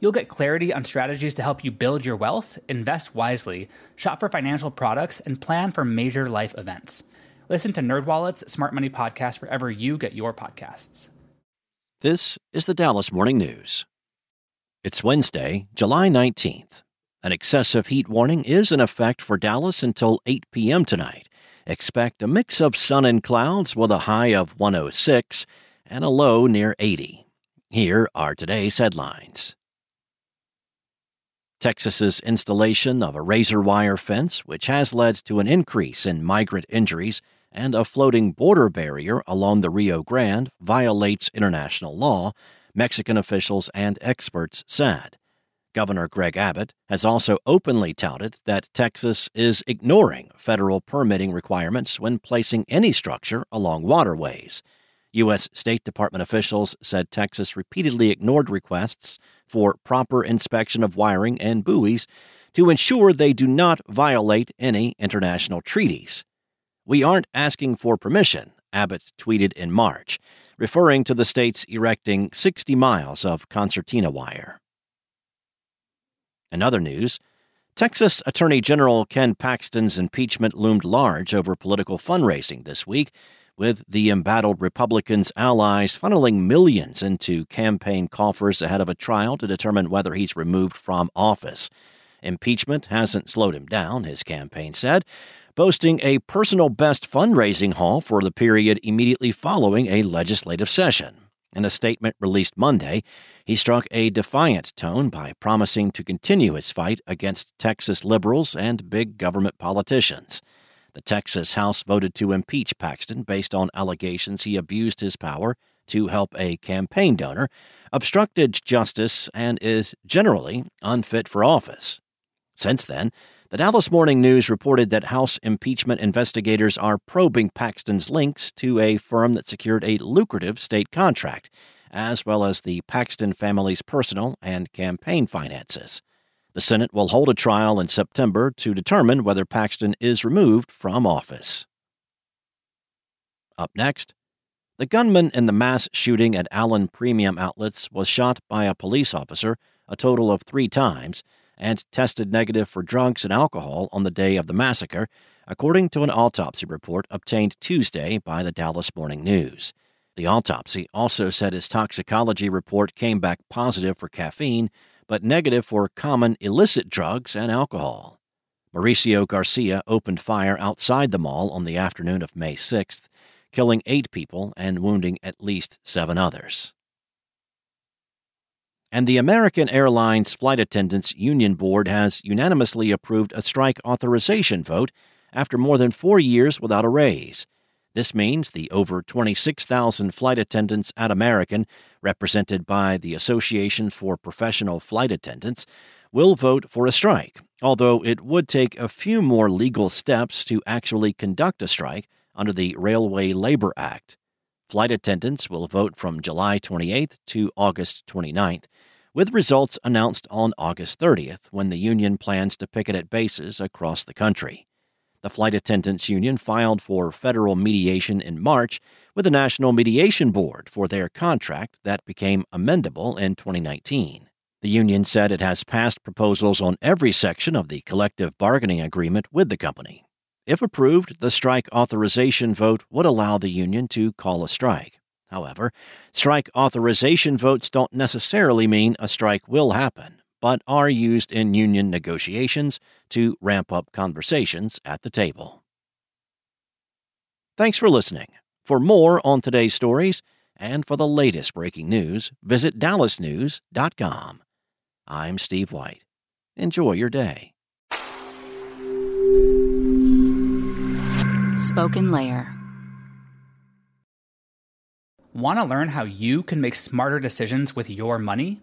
You'll get clarity on strategies to help you build your wealth, invest wisely, shop for financial products, and plan for major life events. Listen to NerdWallet's Smart Money Podcast wherever you get your podcasts. This is the Dallas Morning News. It's Wednesday, July 19th. An excessive heat warning is in effect for Dallas until 8 p.m. tonight. Expect a mix of sun and clouds with a high of 106 and a low near 80. Here are today's headlines. Texas's installation of a razor wire fence, which has led to an increase in migrant injuries, and a floating border barrier along the Rio Grande violates international law, Mexican officials and experts said. Governor Greg Abbott has also openly touted that Texas is ignoring federal permitting requirements when placing any structure along waterways. U.S. State Department officials said Texas repeatedly ignored requests for proper inspection of wiring and buoys to ensure they do not violate any international treaties. We aren't asking for permission, Abbott tweeted in March, referring to the state's erecting 60 miles of concertina wire. In other news, Texas Attorney General Ken Paxton's impeachment loomed large over political fundraising this week with the embattled Republicans' allies funneling millions into campaign coffers ahead of a trial to determine whether he's removed from office. Impeachment hasn't slowed him down, his campaign said, boasting a personal best fundraising haul for the period immediately following a legislative session. In a statement released Monday, he struck a defiant tone by promising to continue his fight against Texas liberals and big government politicians. The Texas House voted to impeach Paxton based on allegations he abused his power to help a campaign donor, obstructed justice, and is generally unfit for office. Since then, the Dallas Morning News reported that House impeachment investigators are probing Paxton's links to a firm that secured a lucrative state contract, as well as the Paxton family's personal and campaign finances. The Senate will hold a trial in September to determine whether Paxton is removed from office. Up next, the gunman in the mass shooting at Allen Premium Outlets was shot by a police officer a total of three times and tested negative for drugs and alcohol on the day of the massacre, according to an autopsy report obtained Tuesday by the Dallas Morning News. The autopsy also said his toxicology report came back positive for caffeine but negative for common illicit drugs and alcohol. Mauricio Garcia opened fire outside the mall on the afternoon of May 6th, killing eight people and wounding at least seven others. And the American Airlines Flight Attendants Union Board has unanimously approved a strike authorization vote after more than four years without a raise. This means the over 26,000 flight attendants at American, represented by the Association for Professional Flight Attendants, will vote for a strike, although it would take a few more legal steps to actually conduct a strike under the Railway Labor Act. Flight attendants will vote from July 28th to August 29th, with results announced on August 30th when the union plans to picket at bases across the country. The Flight Attendants Union filed for federal mediation in March with the National Mediation Board for their contract that became amendable in 2019. The union said it has passed proposals on every section of the collective bargaining agreement with the company. If approved, the strike authorization vote would allow the union to call a strike. However, strike authorization votes don't necessarily mean a strike will happen but are used in union negotiations to ramp up conversations at the table. Thanks for listening. For more on today's stories and for the latest breaking news, visit dallasnews.com. I'm Steve White. Enjoy your day. Spoken Layer. Want to learn how you can make smarter decisions with your money?